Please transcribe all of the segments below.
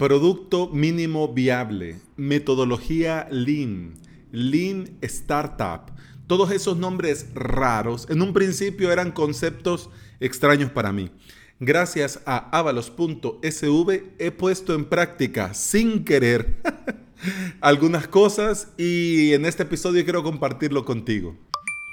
Producto mínimo viable, metodología Lean, Lean Startup. Todos esos nombres raros en un principio eran conceptos extraños para mí. Gracias a avalos.sv he puesto en práctica sin querer algunas cosas y en este episodio quiero compartirlo contigo.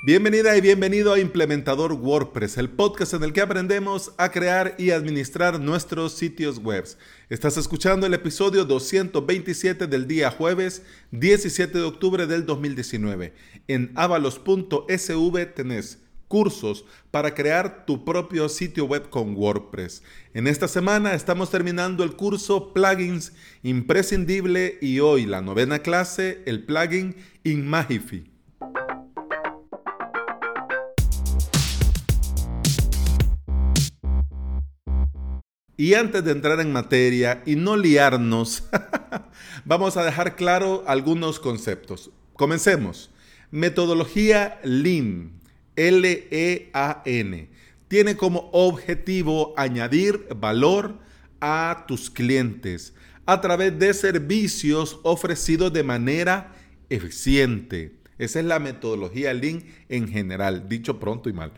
Bienvenida y bienvenido a Implementador WordPress, el podcast en el que aprendemos a crear y administrar nuestros sitios web. Estás escuchando el episodio 227 del día jueves 17 de octubre del 2019. En avalos.sv tenés cursos para crear tu propio sitio web con WordPress. En esta semana estamos terminando el curso Plugins imprescindible y hoy la novena clase, el plugin Inmagify. Y antes de entrar en materia y no liarnos, vamos a dejar claro algunos conceptos. Comencemos. Metodología Lean, L-E-A-N, tiene como objetivo añadir valor a tus clientes a través de servicios ofrecidos de manera eficiente. Esa es la metodología Lean en general, dicho pronto y mal.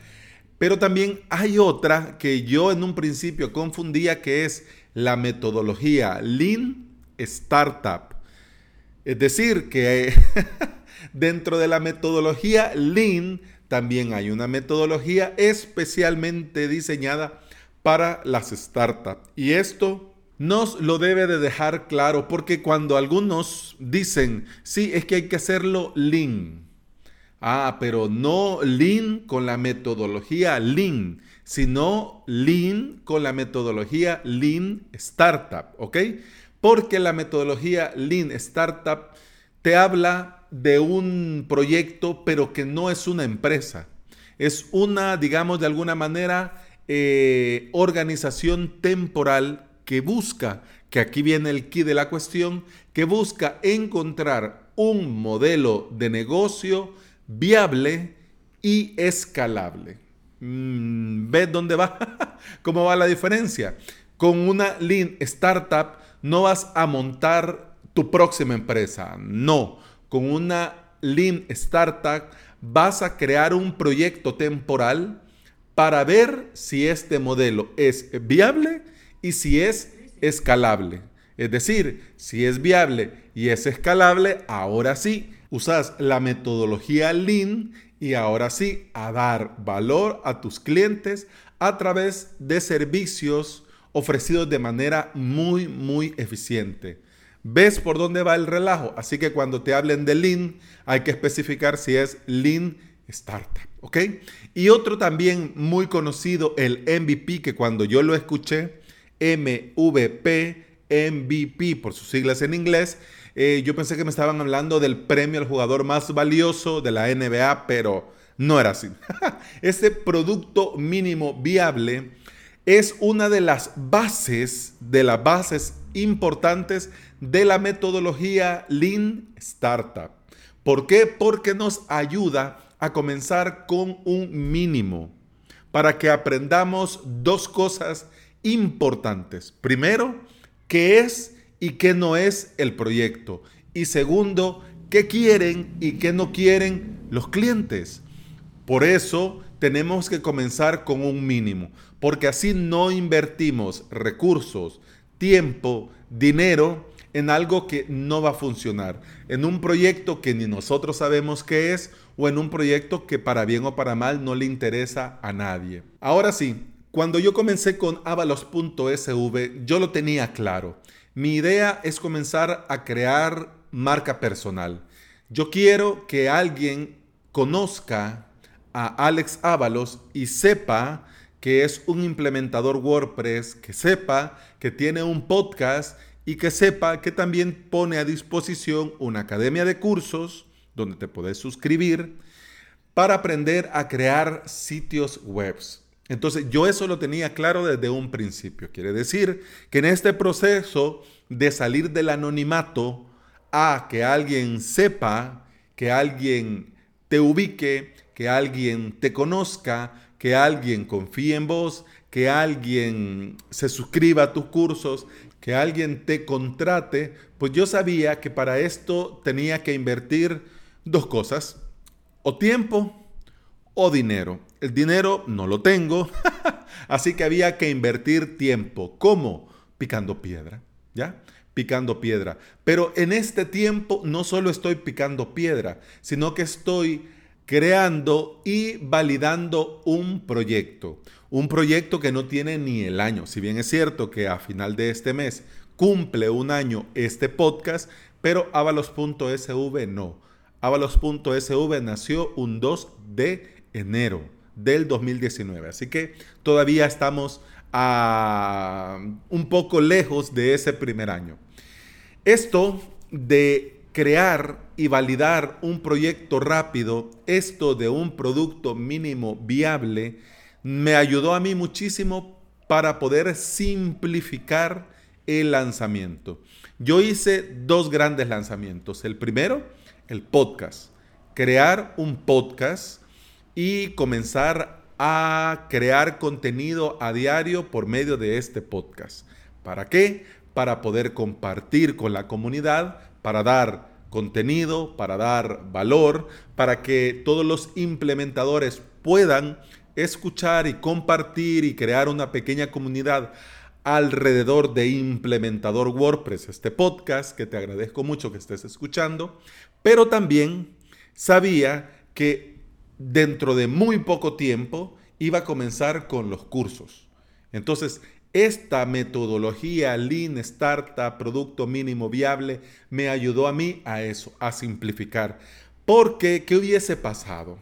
Pero también hay otra que yo en un principio confundía que es la metodología Lean Startup. Es decir, que dentro de la metodología Lean también hay una metodología especialmente diseñada para las startups. Y esto nos lo debe de dejar claro porque cuando algunos dicen, sí, es que hay que hacerlo Lean Ah, pero no Lean con la metodología Lean, sino Lean con la metodología Lean Startup, ¿ok? Porque la metodología Lean Startup te habla de un proyecto, pero que no es una empresa. Es una, digamos, de alguna manera, eh, organización temporal que busca, que aquí viene el key de la cuestión, que busca encontrar un modelo de negocio viable y escalable. Mm, ¿Ves dónde va? ¿Cómo va la diferencia? Con una Lean Startup no vas a montar tu próxima empresa. No. Con una Lean Startup vas a crear un proyecto temporal para ver si este modelo es viable y si es escalable. Es decir, si es viable y es escalable, ahora sí usas la metodología Lean y ahora sí a dar valor a tus clientes a través de servicios ofrecidos de manera muy, muy eficiente. ¿Ves por dónde va el relajo? Así que cuando te hablen de Lean, hay que especificar si es Lean Startup, ¿ok? Y otro también muy conocido, el MVP, que cuando yo lo escuché, MVP, MVP por sus siglas en inglés, eh, yo pensé que me estaban hablando del premio al jugador más valioso de la NBA, pero no era así. Este producto mínimo viable es una de las bases, de las bases importantes de la metodología Lean Startup. ¿Por qué? Porque nos ayuda a comenzar con un mínimo para que aprendamos dos cosas importantes. Primero, qué es y qué no es el proyecto. Y segundo, qué quieren y qué no quieren los clientes. Por eso tenemos que comenzar con un mínimo, porque así no invertimos recursos, tiempo, dinero en algo que no va a funcionar, en un proyecto que ni nosotros sabemos qué es o en un proyecto que para bien o para mal no le interesa a nadie. Ahora sí, cuando yo comencé con avalos.sv, yo lo tenía claro. Mi idea es comenzar a crear marca personal. Yo quiero que alguien conozca a Alex Ábalos y sepa que es un implementador WordPress, que sepa que tiene un podcast y que sepa que también pone a disposición una academia de cursos donde te puedes suscribir para aprender a crear sitios webs. Entonces yo eso lo tenía claro desde un principio. Quiere decir que en este proceso de salir del anonimato a que alguien sepa, que alguien te ubique, que alguien te conozca, que alguien confíe en vos, que alguien se suscriba a tus cursos, que alguien te contrate, pues yo sabía que para esto tenía que invertir dos cosas, o tiempo o dinero. El dinero no lo tengo, así que había que invertir tiempo. ¿Cómo? Picando piedra, ¿ya? Picando piedra. Pero en este tiempo no solo estoy picando piedra, sino que estoy creando y validando un proyecto. Un proyecto que no tiene ni el año. Si bien es cierto que a final de este mes cumple un año este podcast, pero avalos.sv no. Avalos.sv nació un 2 de enero del 2019. Así que todavía estamos a un poco lejos de ese primer año. Esto de crear y validar un proyecto rápido, esto de un producto mínimo viable, me ayudó a mí muchísimo para poder simplificar el lanzamiento. Yo hice dos grandes lanzamientos. El primero, el podcast. Crear un podcast y comenzar a crear contenido a diario por medio de este podcast. ¿Para qué? Para poder compartir con la comunidad, para dar contenido, para dar valor, para que todos los implementadores puedan escuchar y compartir y crear una pequeña comunidad alrededor de Implementador WordPress, este podcast que te agradezco mucho que estés escuchando, pero también sabía que dentro de muy poco tiempo iba a comenzar con los cursos. Entonces, esta metodología Lean Startup, Producto Mínimo Viable, me ayudó a mí a eso, a simplificar. Porque, ¿qué hubiese pasado?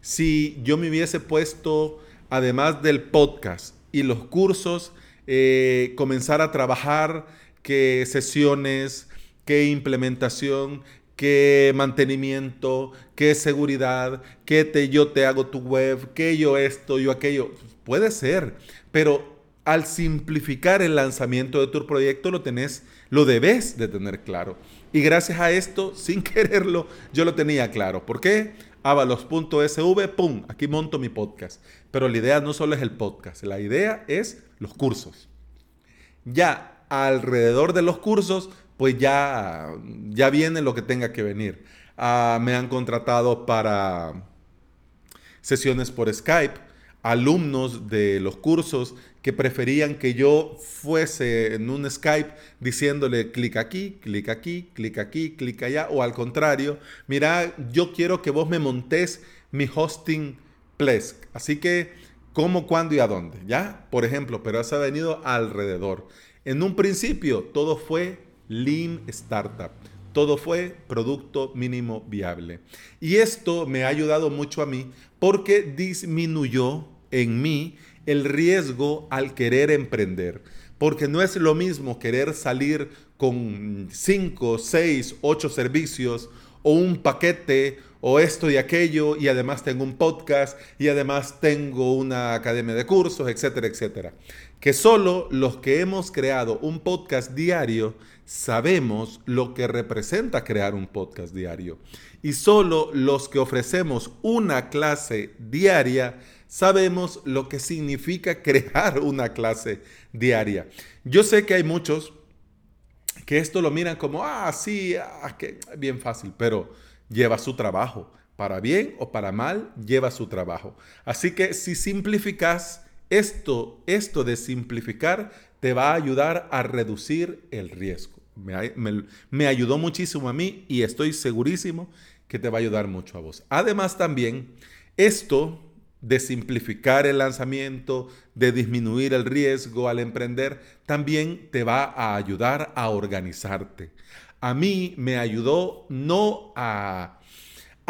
Si yo me hubiese puesto, además del podcast y los cursos, eh, comenzar a trabajar qué sesiones, qué implementación, qué mantenimiento, qué seguridad, qué te, yo te hago tu web, qué yo esto, yo aquello. Puede ser, pero al simplificar el lanzamiento de tu proyecto lo tenés, lo debes de tener claro. Y gracias a esto, sin quererlo, yo lo tenía claro. ¿Por qué? avalos.sv, pum, aquí monto mi podcast. Pero la idea no solo es el podcast, la idea es los cursos. Ya alrededor de los cursos pues ya, ya viene lo que tenga que venir. Ah, me han contratado para sesiones por Skype, alumnos de los cursos que preferían que yo fuese en un Skype diciéndole clic aquí, clic aquí, clic aquí, clic allá, o al contrario, mira, yo quiero que vos me montes mi hosting Plesk. Así que, ¿cómo, cuándo y a dónde? ¿Ya? Por ejemplo, pero eso ha venido alrededor. En un principio todo fue Lean Startup. Todo fue producto mínimo viable. Y esto me ha ayudado mucho a mí porque disminuyó en mí el riesgo al querer emprender. Porque no es lo mismo querer salir con 5, 6, 8 servicios o un paquete o esto y aquello y además tengo un podcast y además tengo una academia de cursos, etcétera, etcétera. Que solo los que hemos creado un podcast diario sabemos lo que representa crear un podcast diario. Y solo los que ofrecemos una clase diaria sabemos lo que significa crear una clase diaria. Yo sé que hay muchos que esto lo miran como, ah, sí, ah, que bien fácil, pero lleva su trabajo. Para bien o para mal, lleva su trabajo. Así que si simplificas esto, esto de simplificar, te va a ayudar a reducir el riesgo me, ayudó muchísimo a mí y estoy segurísimo que te va a ayudar mucho a vos. Además también, esto de simplificar el lanzamiento, de disminuir el riesgo al emprender, también te va a ayudar a organizarte. A mí me ayudó no a,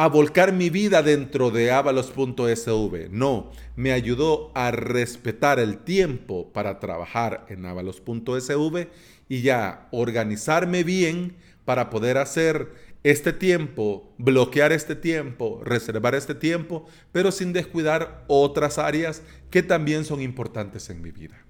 a volcar mi vida dentro de avalos.sv, no, me ayudó a respetar el tiempo para trabajar en avalos.sv y ya organizarme bien para poder hacer este tiempo, bloquear este tiempo, reservar este tiempo, pero sin descuidar otras áreas que también son importantes en mi vida.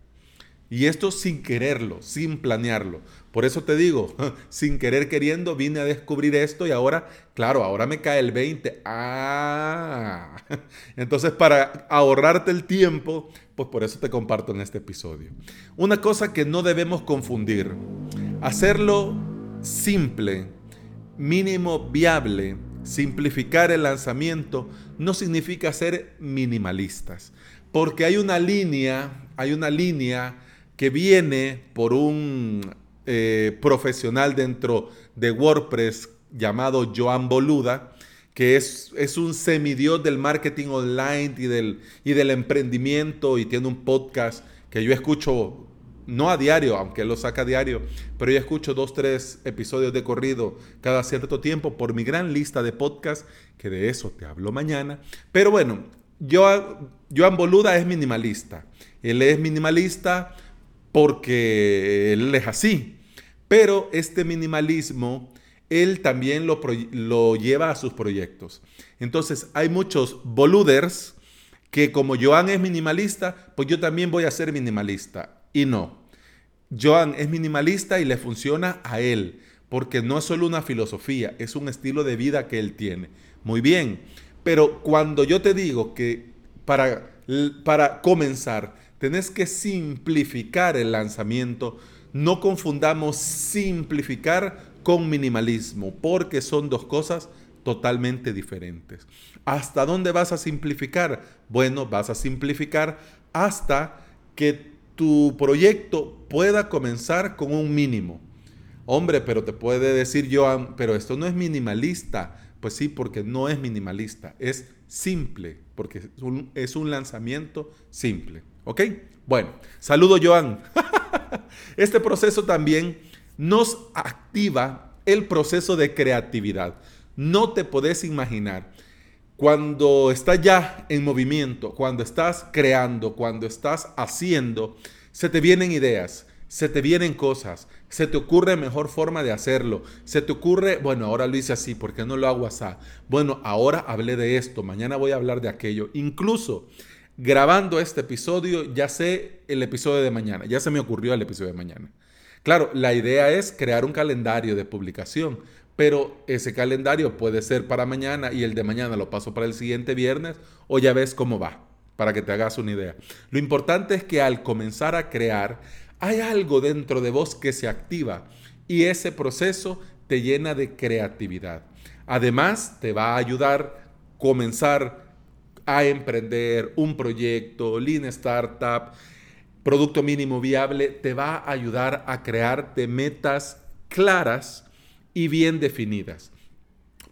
Y esto sin quererlo, sin planearlo. Por eso te digo, sin querer queriendo vine a descubrir esto y ahora, claro, ahora me cae el 20. Ah, entonces para ahorrarte el tiempo, pues por eso te comparto en este episodio. Una cosa que no debemos confundir, hacerlo simple, mínimo viable, simplificar el lanzamiento, no significa ser minimalistas, porque hay una línea, hay una línea que viene por un eh, profesional dentro de WordPress llamado Joan Boluda, que es, es, un semidios del marketing online y del, y del emprendimiento y tiene un podcast que yo escucho no a diario, aunque él lo saca a diario, pero yo escucho dos, tres episodios de corrido cada cierto tiempo por mi gran lista de podcasts, que de eso te hablo mañana. Pero bueno, Joan Boluda es minimalista. Él es minimalista porque él es así. Pero este minimalismo, él también lo, lleva a sus proyectos. Entonces, hay muchos boluders que como Joan es minimalista, pues yo también voy a ser minimalista. Y no. Joan es minimalista y le funciona a él, porque no es solo una filosofía, es un estilo de vida que él tiene. Muy bien, pero cuando yo te digo que para, para comenzar tenés que simplificar el lanzamiento, no confundamos simplificar con minimalismo, porque son dos cosas totalmente diferentes. ¿Hasta dónde vas a simplificar? Bueno, vas a simplificar hasta que tu proyecto pueda comenzar con un mínimo. Hombre, pero te puede decir Joan, pero esto no es minimalista. Pues sí, porque no es minimalista, es simple, porque es un, lanzamiento simple. ¿Ok? Bueno, saludo Joan. este proceso también nos activa el proceso de creatividad. No te podés imaginar cuando estás ya en movimiento, cuando estás creando, cuando estás haciendo, se te vienen ideas, se te vienen cosas, se te ocurre mejor forma de hacerlo, se te ocurre, bueno, ahora lo hice así, ¿por qué no lo hago así? Bueno, ahora hablé de esto, mañana voy a hablar de aquello. Incluso grabando este episodio, ya sé el episodio de mañana, ya se me ocurrió el episodio de mañana. Claro, la idea es crear un calendario de publicación, pero ese calendario puede ser para mañana y el de mañana lo paso para el siguiente viernes o ya ves cómo va, para que te hagas una idea. Lo importante es que al comenzar a crear, hay algo dentro de vos que se activa y ese proceso te llena de creatividad. Además, te va a ayudar comenzar a emprender un proyecto, Lean Startup, producto mínimo viable, te va a ayudar a crearte metas claras y bien definidas.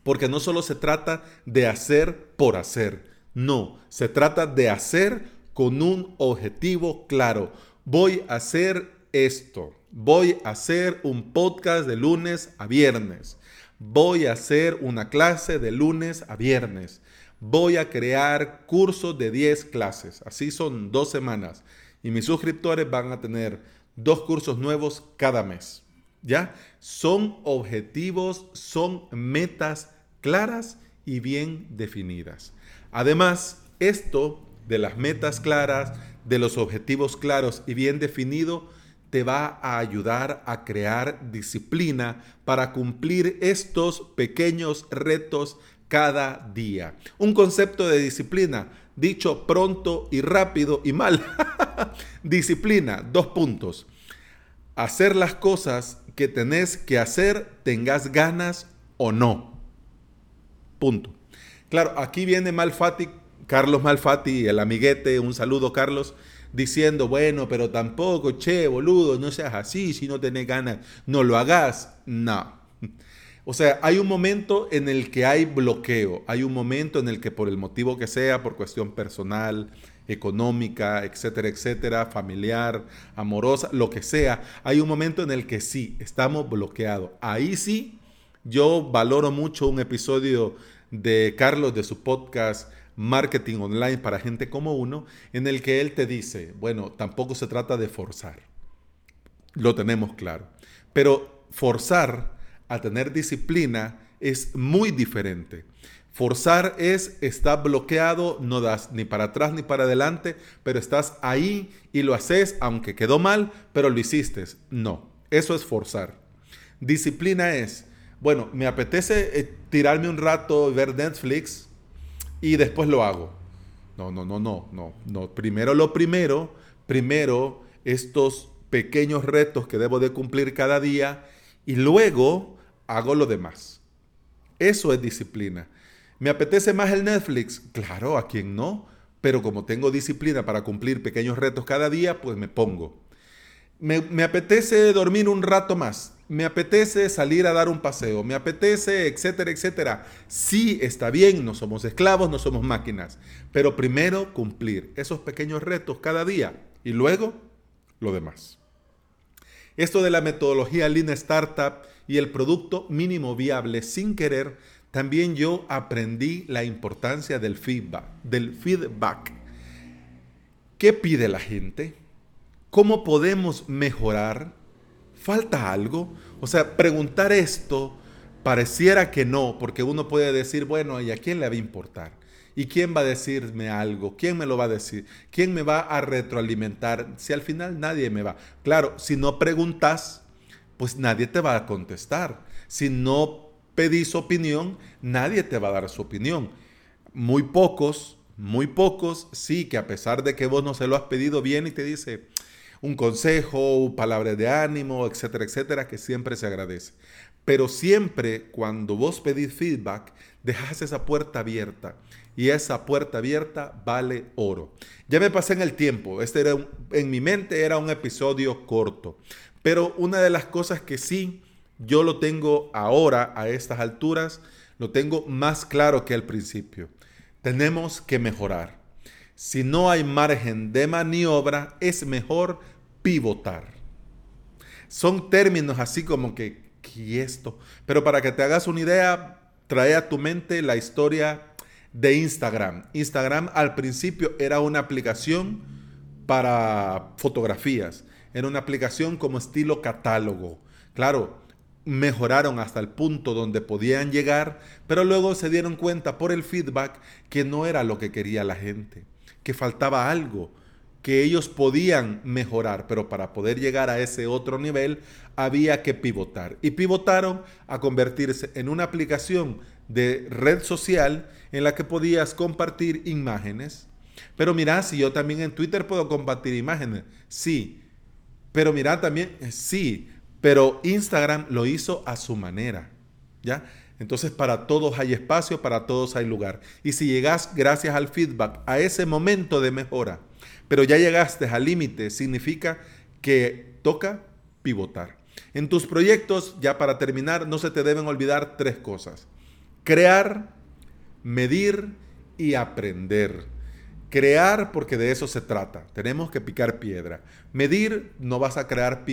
Porque no solo se trata de hacer por hacer, no, se trata de hacer con un objetivo claro. Voy a hacer esto, voy a hacer un podcast de lunes a viernes, voy a hacer una clase de lunes a viernes, voy a crear cursos de 10 clases, así son dos semanas, y mis suscriptores van a tener dos cursos nuevos cada mes. ¿Ya? Son objetivos, son metas claras y bien definidas. Además, esto de las metas claras, de los objetivos claros y bien definidos, te va a ayudar a crear disciplina para cumplir estos pequeños retos cada día. Un concepto de disciplina, dicho pronto y rápido y mal. disciplina, dos puntos. Hacer las cosas que tenés que hacer, tengas ganas o no. Punto. Claro, aquí viene Malfati, Carlos Malfati, el amiguete, un saludo Carlos, diciendo, bueno, pero tampoco, che, boludo, no seas así, si no tenés ganas, no lo hagas. No. O sea, hay un momento en el que hay bloqueo, hay un momento en el que por el motivo que sea, por cuestión personal, económica, etcétera, etcétera, familiar, amorosa, lo que sea, hay un momento en el que sí, estamos bloqueados. Ahí sí, yo valoro mucho un episodio de Carlos de su podcast Marketing Online para gente como uno, en el que él te dice, bueno, tampoco se trata de forzar, lo tenemos claro, pero forzar a tener disciplina es muy diferente. Forzar es estar bloqueado, no das ni para atrás ni para adelante, pero estás ahí y lo haces, aunque quedó mal, pero lo hiciste. No, eso es forzar. Disciplina es, bueno, me apetece eh, tirarme un rato, ver Netflix y después lo hago. No, no, no, no, no, no. Primero lo primero, primero estos pequeños retos que debo de cumplir cada día y luego hago lo demás. Eso es disciplina. ¿Me apetece más el Netflix? Claro, a quien no, pero como tengo disciplina para cumplir pequeños retos cada día, pues me pongo. Me, apetece dormir un rato más, me apetece salir a dar un paseo, me apetece, etcétera, etcétera. Sí, está bien, no somos esclavos, no somos máquinas, pero primero cumplir esos pequeños retos cada día y luego lo demás. Esto de la metodología Lean Startup y el producto mínimo viable sin querer también yo aprendí la importancia del feedback, del feedback. ¿Qué pide la gente? ¿Cómo podemos mejorar? ¿Falta algo? O sea, preguntar esto pareciera que no, porque uno puede decir, bueno, ¿y a quién le va a importar? ¿Y quién va a decirme algo? ¿Quién me lo va a decir? ¿Quién me va a retroalimentar? Si al final nadie me va. Claro, si no preguntas, pues nadie te va a contestar. Si no pedís opinión, nadie te va a dar su opinión. Muy pocos, muy pocos, sí, que a pesar de que vos no se lo has pedido bien y te dice un consejo, palabras de ánimo, etcétera, etcétera, que siempre se agradece. Pero siempre cuando vos pedís feedback, dejas esa puerta abierta y esa puerta abierta vale oro. Ya me pasé en el tiempo, este era en mi mente era un episodio corto, pero una de las cosas que sí yo lo tengo ahora, a estas alturas, lo tengo más claro que al principio. Tenemos que mejorar. Si no hay margen de maniobra, es mejor pivotar. Son términos así como que, ¿qué esto? Pero para que te hagas una idea, trae a tu mente la historia de Instagram. Instagram al principio era una aplicación para fotografías. Era una aplicación como estilo catálogo. Claro, mejoraron hasta el punto donde podían llegar, pero luego se dieron cuenta por el feedback que no era lo que quería la gente, que faltaba algo, que ellos podían mejorar, pero para poder llegar a ese otro nivel había que pivotar. Y pivotaron a convertirse en una aplicación de red social en la que podías compartir imágenes. Pero mira, si yo también en Twitter puedo compartir imágenes, sí. Pero mira también, sí, pero Instagram lo hizo a su manera, ¿ya? Entonces para todos hay espacio, para todos hay lugar. Y si llegas gracias al feedback a ese momento de mejora, pero ya llegaste al límite, significa que toca pivotar. En tus proyectos, ya para terminar, no se te deben olvidar tres cosas. Crear, medir y aprender. Crear porque de eso se trata. Tenemos que picar piedra. Medir no vas a crear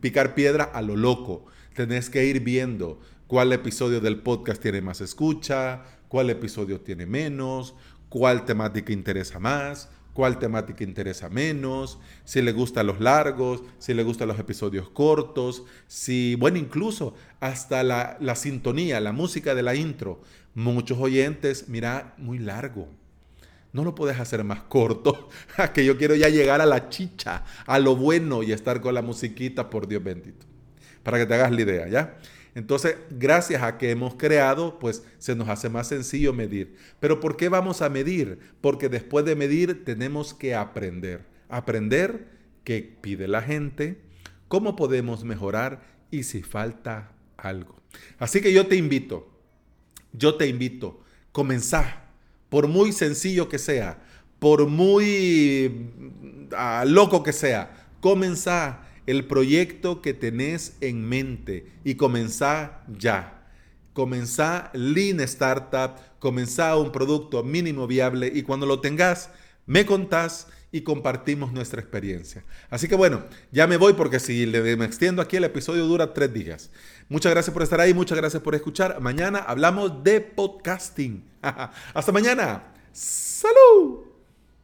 picar piedra a lo loco. Tenés que ir viendo cuál episodio del podcast tiene más escucha, cuál episodio tiene menos, cuál temática interesa más, cuál temática interesa menos, si le gustan los largos, si le gustan los episodios cortos, si, bueno, incluso hasta la, la sintonía, la música de la intro. Muchos oyentes, mira, muy largo no lo puedes hacer más corto, que yo quiero ya llegar a la chicha, a lo bueno y estar con la musiquita, por Dios bendito. Para que te hagas la idea, ¿ya? Entonces, gracias a que hemos creado, pues se nos hace más sencillo medir. Pero ¿por qué vamos a medir? Porque después de medir tenemos que aprender. Aprender qué pide la gente, cómo podemos mejorar y si falta algo. Así que yo te invito, yo te invito, comenzar por muy sencillo que sea, por muy ah, loco que sea, comenzá el proyecto que tenés en mente y comenzá ya. Comenzá Lean Startup, comenzá un producto mínimo viable y cuando lo tengas, me contás y compartimos nuestra experiencia. Así que bueno, ya me voy porque si me extiendo aquí el episodio dura tres días. Muchas gracias por estar ahí, muchas gracias por escuchar. Mañana hablamos de podcasting. Hasta mañana. Salud.